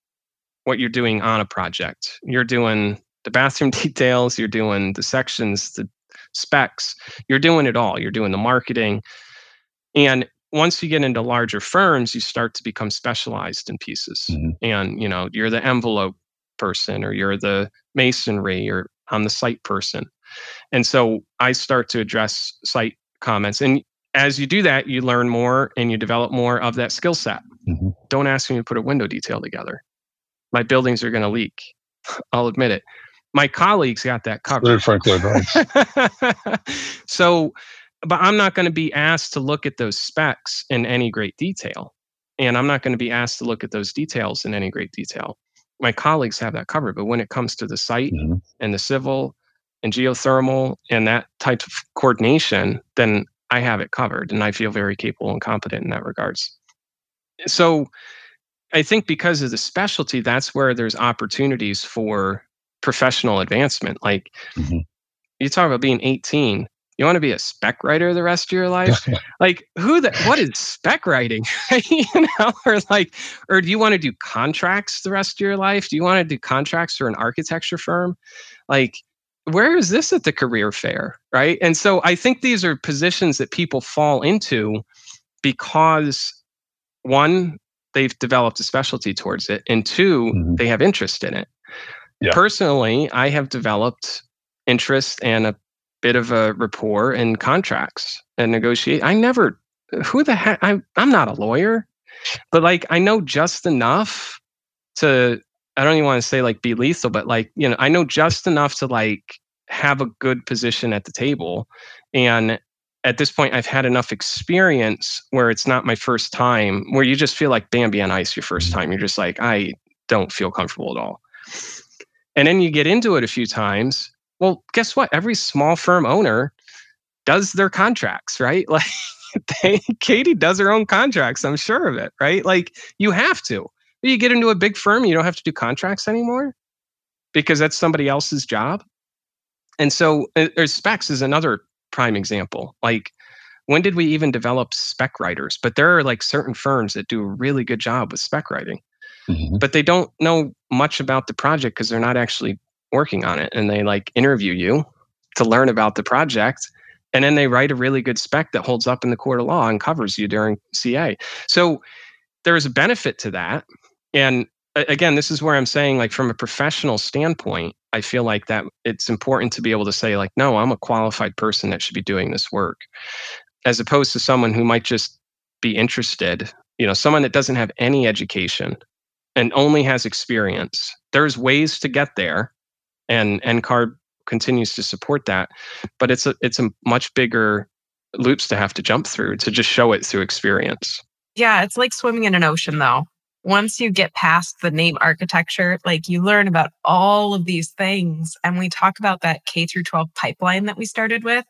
S1: what you're doing on a project. You're doing the bathroom (laughs) details, you're doing the sections, the specs, you're doing it all. You're doing the marketing. And once you get into larger firms, you start to become specialized in pieces.
S4: Mhm.
S1: And, you know, you're the envelope person or you're the masonry or I'm the site person. And so I start to address site comments. And as you do that, you learn more and you develop more of that skill set. Mm-hmm. Don't ask me to put a window detail together. My buildings are going to leak. (laughs) I'll admit it. My colleagues got that covered.
S4: Frank Lloyd (laughs)
S1: so, but I'm not going to be asked to look at those specs in any great detail. And I'm not going to be asked to look at those details in any great detail. My colleagues have that covered. But when it comes to the site mm-hmm. and the civil and geothermal and that type of coordination, then I have it covered and I feel very capable and competent in that regards. So I think because of the specialty, that's where there's opportunities for professional advancement. Like mm-hmm. you talk about being 18, you want to be a spec writer the rest of your life? (laughs) like who the what is spec writing? (laughs) you know, or like, or do you want to do contracts the rest of your life? Do you want to do contracts for an architecture firm? Like, where is this at the career fair? Right. And so I think these are positions that people fall into because one, they've developed a specialty towards it, and 2 mm-hmm. they have interest in it. Yeah. Personally, I have developed interest and a bit of a rapport in contracts and negotiate. I never, who the heck, I'm, I'm not a lawyer, but like I know just enough to, I don't even want to say like be lethal, but like, you know, I know just enough to like have a good position at the table. And at this point, I've had enough experience where it's not my first time, where you just feel like Bambi on ice your first time. You're just like, I don't feel comfortable at all. And then you get into it a few times. Well, guess what? Every small firm owner does their contracts, right? (laughs) Like they, Katie does her own contracts. I'm sure of it, right? Like you have to. You get into a big firm, you don't have to do contracts anymore because that's somebody else's job. And so, uh, or specs is another prime example. Like, when did we even develop spec writers? But there are like certain firms that do a really good job with spec writing, mm-hmm. but they don't know much about the project because they're not actually working on it. And they like interview you to learn about the project. And then they write a really good spec that holds up in the court of law and covers you during CA. So there's a benefit to that. And again, this is where I'm saying, like, from a professional standpoint, I feel like that it's important to be able to say, like, no, I'm a qualified person that should be doing this work, as opposed to someone who might just be interested, you know, someone that doesn't have any education and only has experience. There's ways to get there, and NCARB continues to support that, but it's a it's a much bigger loops to have to jump through to just show it through experience.
S3: Yeah, it's like swimming in an ocean though once you get past the name architecture, like you learn about all of these things. And we talk about that K through 12 pipeline that we started with.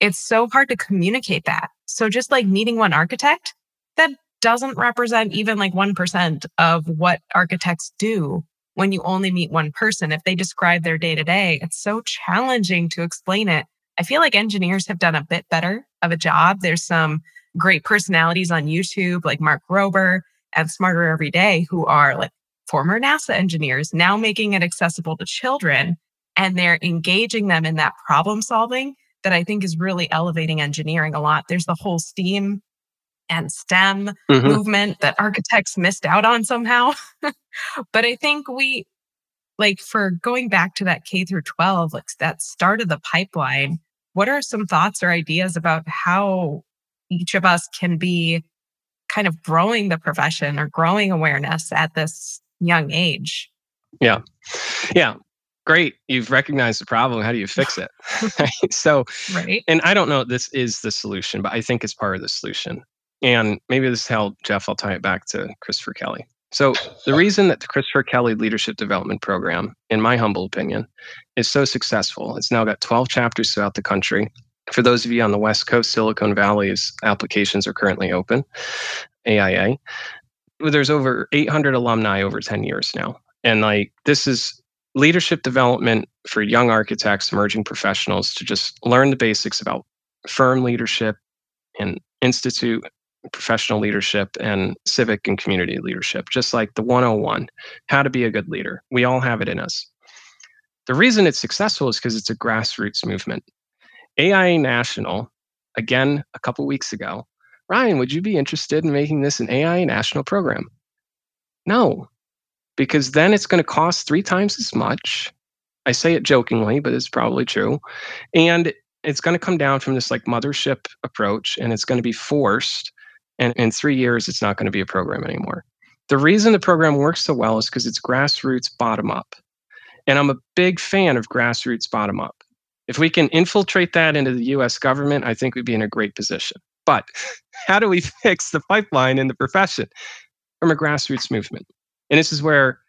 S3: It's so hard to communicate that. So just like meeting one architect, that doesn't represent even like 1% of what architects do when you only meet one person. If they describe their day to day, it's so challenging to explain it. I feel like engineers have done a bit better of a job. There's some great personalities on YouTube like Mark Rober and Smarter Every Day who are like former NASA engineers now making it accessible to children. And they're engaging them in that problem solving that I think is really elevating engineering a lot. There's the whole STEAM and STEM mm-hmm. movement that architects missed out on somehow. (laughs) but I think we, like, for going back to that K through 12, like that start of the pipeline, what are some thoughts or ideas about how each of us can be kind of growing the profession or growing awareness at this young age.
S1: Yeah. Yeah. Great. You've recognized the problem. How do you fix it? (laughs) (laughs) so, right. and I don't know this is the solution, but I think it's part of the solution. And maybe this help, Jeff, I'll tie it back to Christopher Kelley. So, the (laughs) reason that the Christopher Kelley Leadership Development Program, in my humble opinion, is so successful, it's now got 12 chapters throughout the country. For those of you on the West Coast, Silicon Valley's applications are currently open, AIA. There's over 800 alumni over 10 years now. And like this is leadership development for young architects, emerging professionals to just learn the basics about firm leadership and institute professional leadership and civic and community leadership, just like the 101, how to be a good leader. We all have it in us. The reason it's successful is because it's a grassroots movement. AIA National, again, a couple weeks ago, Ryan, would you be interested in making this an AIA national program? No, because then it's going to cost three times as much. I say it jokingly, but it's probably true. And it's going to come down from this like mothership approach and it's going to be forced. And in three years, it's not going to be a program anymore. The reason the program works so well is because it's grassroots bottom up. And I'm a big fan of grassroots bottom up. If we can infiltrate that into the US government, I think we'd be in a great position. But (laughs) how do we (laughs) fix the pipeline in the profession? From a grassroots movement. And this is where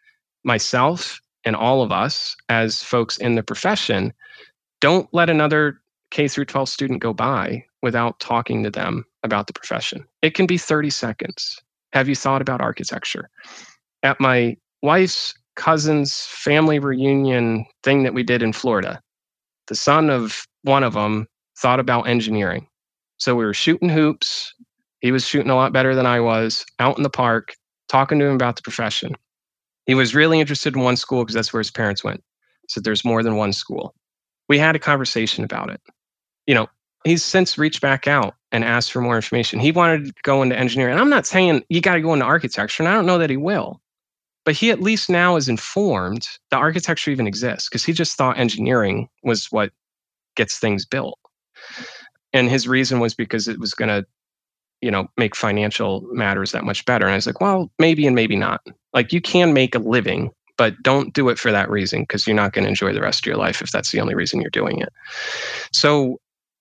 S1: myself and all of us as folks in the profession don't let another K through 12 student go by without talking to them about the profession. It can be 30 seconds. Have you thought about architecture? At my wife's cousin's family reunion thing that we did in Florida, the son of one of them thought about engineering. So we were shooting hoops. He was shooting a lot better than I was out in the park, talking to him about the profession. He was really interested in one school because that's where his parents went. So there's more than one school. We had a conversation about it. You know, he's since reached back out and asked for more information. He wanted to go into engineering. And I'm not saying you got to go into architecture, and I don't know that he will. But he at least now is informed that architecture even exists because he just thought engineering was what gets things built. And his reason was because it was going to you know make financial matters that much better and i was like well maybe and maybe not like you can make a living but don't do it for that reason because you're not going to enjoy the rest of your life if that's the only reason you're doing it so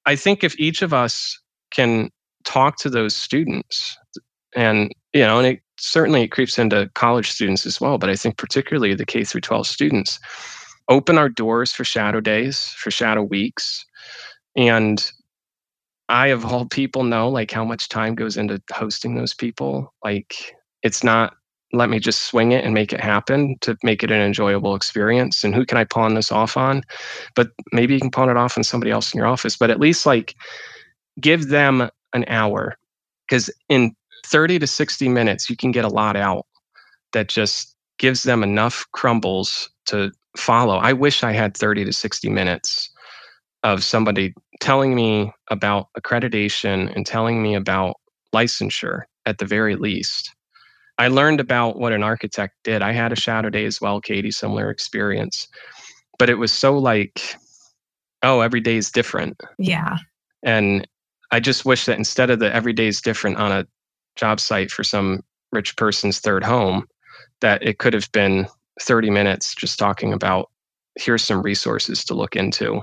S1: i think if each of us can talk to those students and you know and it certainly it creeps into college students as well but i think particularly the k through 12 students open our doors for shadow days for shadow weeks and I, of all people, know like how much time goes into hosting those people. Like, it's not let me just swing it and make it happen to make it an enjoyable experience. And who can I pawn this off on? But maybe you can pawn it off on somebody else in your office, but at least like give them an hour because in 30 to 60 minutes, you can get a lot out that just gives them enough crumbles to follow. I wish I had 30 to 60 minutes of somebody telling me about accreditation and telling me about licensure at the very least. I learned about what an architect did. I had a shadow day as well, Katie, similar experience. But it was so like, oh, every day is different.
S3: Yeah.
S1: And I just wish that instead of the every day is different on a job site for some rich person's third home, that it could have been 30 minutes just talking about here's some resources to look into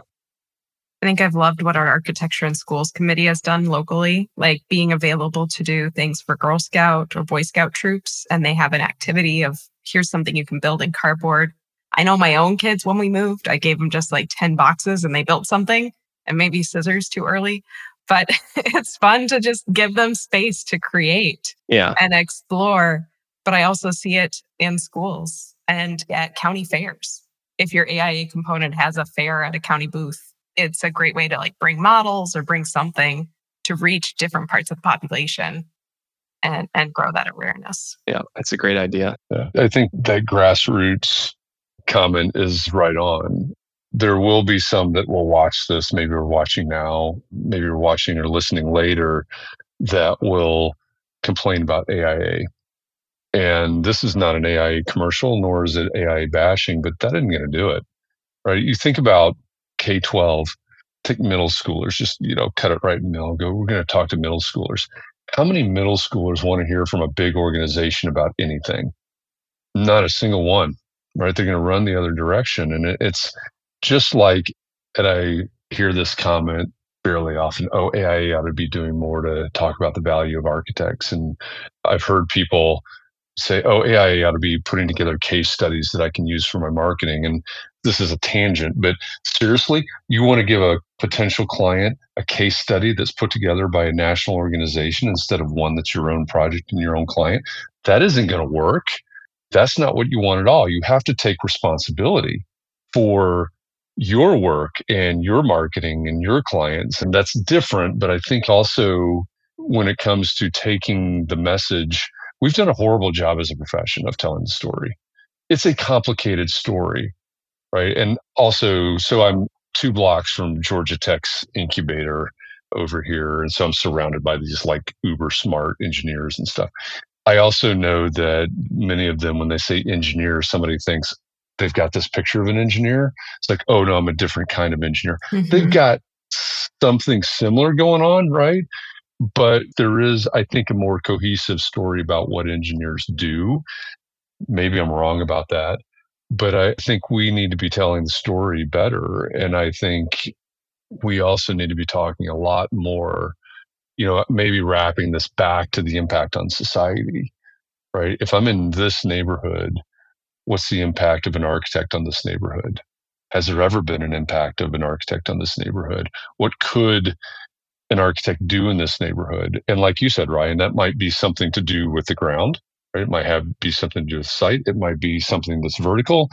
S3: I think I've loved what our architecture and schools committee has done locally, like being available to do things for Girl Scout or Boy Scout troops. And they have an activity of here's something you can build in cardboard. I know my own kids, when we moved, I gave them just like 10 boxes and they built something and maybe scissors too early. But (laughs) it's fun to just give them space to create
S1: yeah.
S3: and explore. But I also see it in schools and at county fairs. If your AIA component has a fair at a county booth, it's a great way to like bring models or bring something to reach different parts of the population and and grow that awareness.
S1: Yeah, that's a great idea.
S4: Yeah, I think that grassroots comment is right on. There will be some that will watch this. Maybe we're watching now. Maybe we're watching or listening later that will complain about AIA. And this is not an AIA commercial, nor is it AIA bashing, but that isn't going to do it. Right? You think about K 12, take middle schoolers, just, you know, cut it right in the middle. Go, we're going to talk to middle schoolers. How many middle schoolers want to hear from a big organization about anything? Not a single one, right? They're going to run the other direction. And it, it's just like, and I hear this comment fairly often oh, AIA ought to be doing more to talk about the value of architects. And I've heard people say, oh, AIA ought to be putting together case studies that I can use for my marketing. And this is a tangent, but seriously, you want to give a potential client a case study that's put together by a national organization instead of one that's your own project and your own client? That isn't going to work. That's not what you want at all. You have to take responsibility for your work and your marketing and your clients. And that's different. But I think also when it comes to taking the message, we've done a horrible job as a profession of telling the story. It's a complicated story right? And also, so I'm two blocks from Georgia Tech's incubator over here. And so I'm surrounded by these like uber smart engineers and stuff. I also know that many of them, when they say engineer, somebody thinks they've got this picture of an engineer. It's like, oh no, I'm a different kind of engineer.
S3: Mhm.
S4: They've got something similar going on, right? But there is, I think, a more cohesive story about what engineers do. Maybe I'm wrong about that, but I think we need to be telling the story better. And I think we also need to be talking a lot more, you know, maybe wrapping this back to the impact on society, right? If I'm in this neighborhood, what's the impact of an architect on this neighborhood? Has there ever been an impact of an architect on this neighborhood? What could an architect do in this neighborhood? And like you said, Ryan, that might be something to do with the ground, right? It might have be something to do with site. It might be something that's vertical.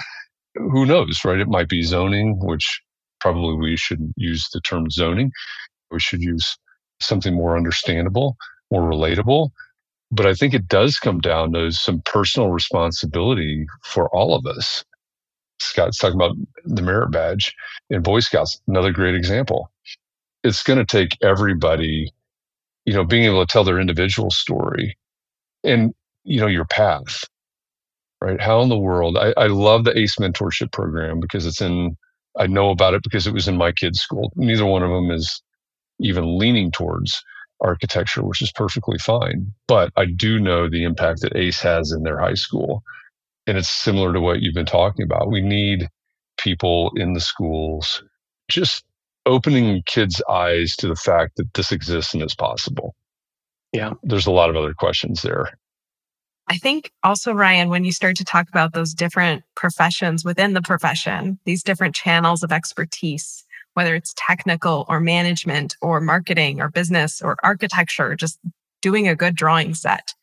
S4: Who knows, right? It might be zoning, which probably we should use the term zoning. We should use something more understandable, more relatable. But I think it does come down to some personal responsibility for all of us. Scott's talking about the merit badge in Boy Scouts, another great example. It's going to take everybody, you know, being able to tell their individual story and, you know, your path, right? How in the world? I, I love the ACE mentorship program because it's in, I know about it because it was in my kids' school. Neither one of them is even leaning towards architecture, which is perfectly fine. But I do know the impact that ACE has in their high school. And it's similar to what you've been talking about. We need people in the schools just opening kids' eyes to the fact that this exists and is possible.
S1: Yeah.
S4: There's a lot of other questions there.
S3: I think also, Ryan, when you start to talk about those different professions within the profession, these different channels of expertise, whether it's technical or management or marketing or business or architecture, just doing a good drawing set,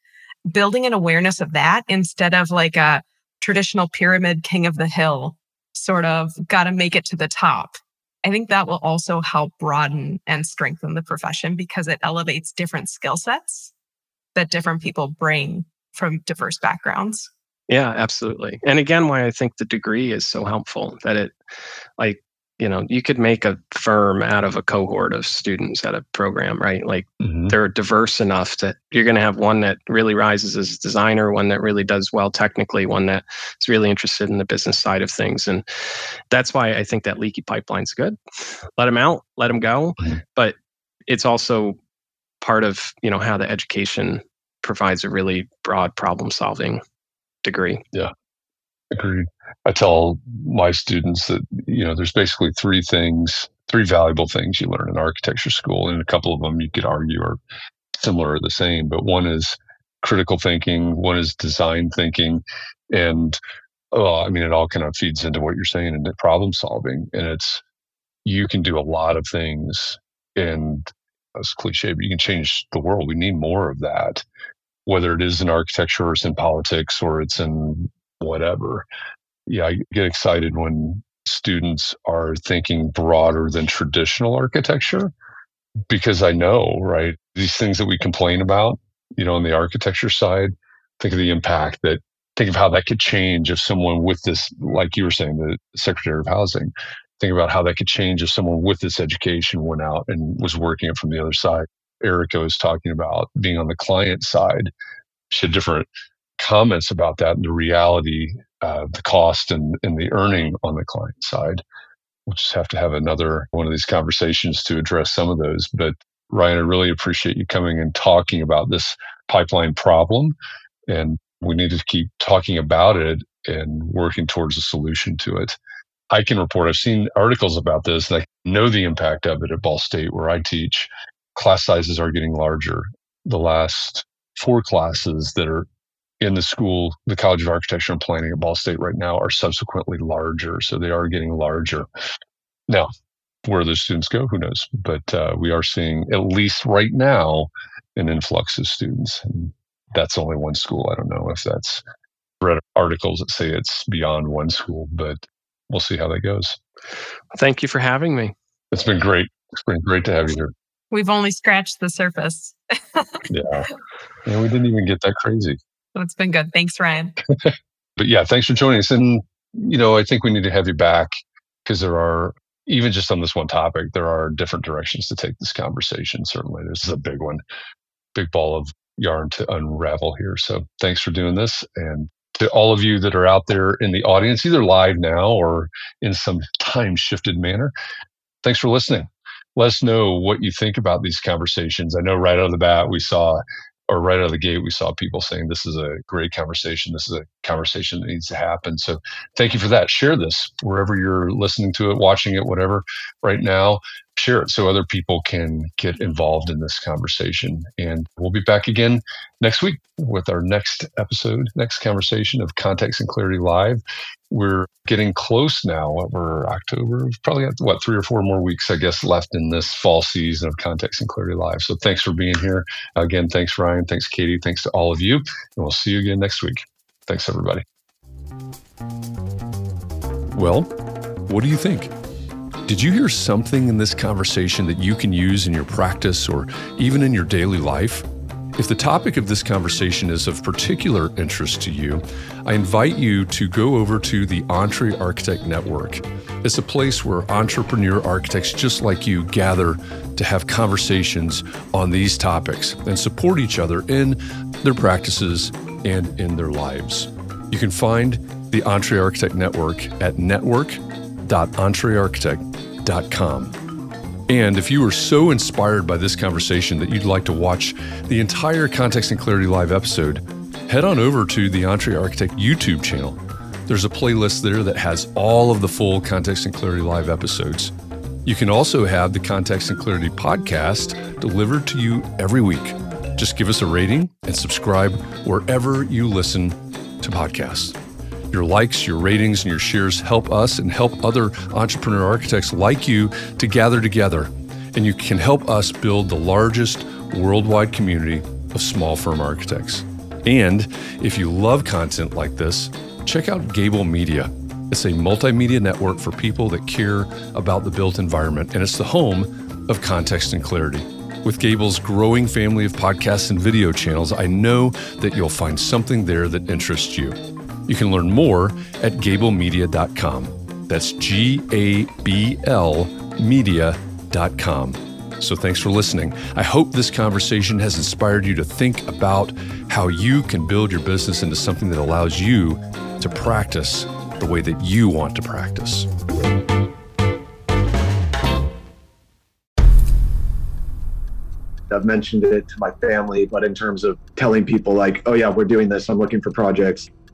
S3: building an awareness of that instead of like a traditional pyramid king of the hill sort of got to make it to the top. I think that will also help broaden and strengthen the profession because it elevates different skill sets that different people bring from diverse backgrounds.
S1: Yeah, absolutely. And again, why I think the degree is so helpful that it, like, you know, you could make a firm out of a cohort of students at a program, right? Like,
S4: Mhm.
S1: they're diverse enough that you're going to have one that really rises as a designer, one that really does well technically, one that is really interested in the business side of things. And that's why I think that leaky pipeline's good. Let them out, let them go.
S4: Mhm.
S1: But it's also part of, you know, how the education provides a really broad problem solving degree.
S4: Yeah, agreed. I tell my students that, you know, there's basically three things, three valuable things you learn in architecture school. And a couple of them you could argue are similar or the same, but one is critical thinking, one is design thinking. And oh, I mean, it all kind of feeds into what you're saying into problem solving. And it's, you can do a lot of things and it's cliche, but you can change the world. We need more of that, whether it is in architecture or it's in politics or it's in whatever. Yeah, I get excited when students are thinking broader than traditional architecture because I know, right, these things that we complain about, you know, on the architecture side, think of the impact that, think of how that could change if someone with this, like you were saying, the Secretary of Housing, think about how that could change if someone with this education went out and was working it from the other side. Erica was talking about being on the client side. She had different comments about that and the reality, uh, the cost and, and the earning on the client side. We'll just have to have another one of these conversations to address some of those. But Ryan, I really appreciate you coming and talking about this pipeline problem. And we need to keep talking about it and working towards a solution to it. I can report, I've seen articles about this and I know the impact of it at Ball State where I teach. Class sizes are getting larger. The last four classes that are in the school, the College of Architecture and Planning at Ball State right now are subsequently larger. So they are getting larger. Now, where those students go, who knows? But uh, we are seeing, at least right now, an influx of students. And that's only one school. I don't know if that's read articles that say it's beyond one school, but we'll see how that goes.
S1: Thank you for having me.
S4: It's been great. It's been great to have you here.
S3: We've only scratched the surface. (laughs)
S4: Yeah. And we didn't even get that crazy.
S3: So it's been good. Thanks, Ryan. (laughs)
S4: But yeah, thanks for joining us. And, you know, I think we need to have you back because there are, even just on this one topic, there are different directions to take this conversation. Certainly, this is a big one, big ball of yarn to unravel here. So thanks for doing this. And to all of you that are out there in the audience, either live now or in some time shifted manner. Thanks for listening. Let us know what you think about these conversations. I know right out of the bat, we saw or right out of the gate, we saw people saying this is a great conversation. This is a conversation that needs to happen. So thank you for that. Share this wherever you're listening to it, watching it, whatever, right now. Share it so other people can get involved in this conversation. And we'll be back again next week with our next episode, next conversation of Context and Clarity Live. We're getting close now. We're October. We've probably got what three or four more weeks, I guess, left in this fall season of Context and Clarity Live. So thanks for being here. Again, thanks Ryan. Thanks Katie. Thanks to all of you, and we'll see you again next week. Thanks everybody.
S2: Well, what do you think? Did you hear something in this conversation that you can use in your practice or even in your daily life? If the topic of this conversation is of particular interest to you, I invite you to go over to the EntreArchitect Network. It's a place where entrepreneur architects just like you gather to have conversations on these topics and support each other in their practices and in their lives. You can find the EntreArchitect Network at network.entrearchitect.com. And if you were so inspired by this conversation that you'd like to watch the entire Context and Clarity Live episode, head on over to the EntreArchitect YouTube channel. There's a playlist there that has all of the full Context and Clarity Live episodes. You can also have the Context and Clarity podcast delivered to you every week. Just give us a rating and subscribe wherever you listen to podcasts. Your likes, your ratings, and your shares help us and help other entrepreneur architects like you to gather together. And you can help us build the largest worldwide community of small firm architects. And if you love content like this, check out Gābl Media. It's a multimedia network for people that care about the built environment, and it's the home of context and clarity. With Gābl's growing family of podcasts and video channels, I know that you'll find something there that interests you. You can learn more at gablmedia.com. That's G A B L media.com. So thanks for listening. I hope this conversation has inspired you to think about how you can build your business into something that allows you to practice the way that you want to practice.
S7: I've mentioned it to my family, but in terms of telling people, like, oh, yeah, we're doing this, I'm looking for projects.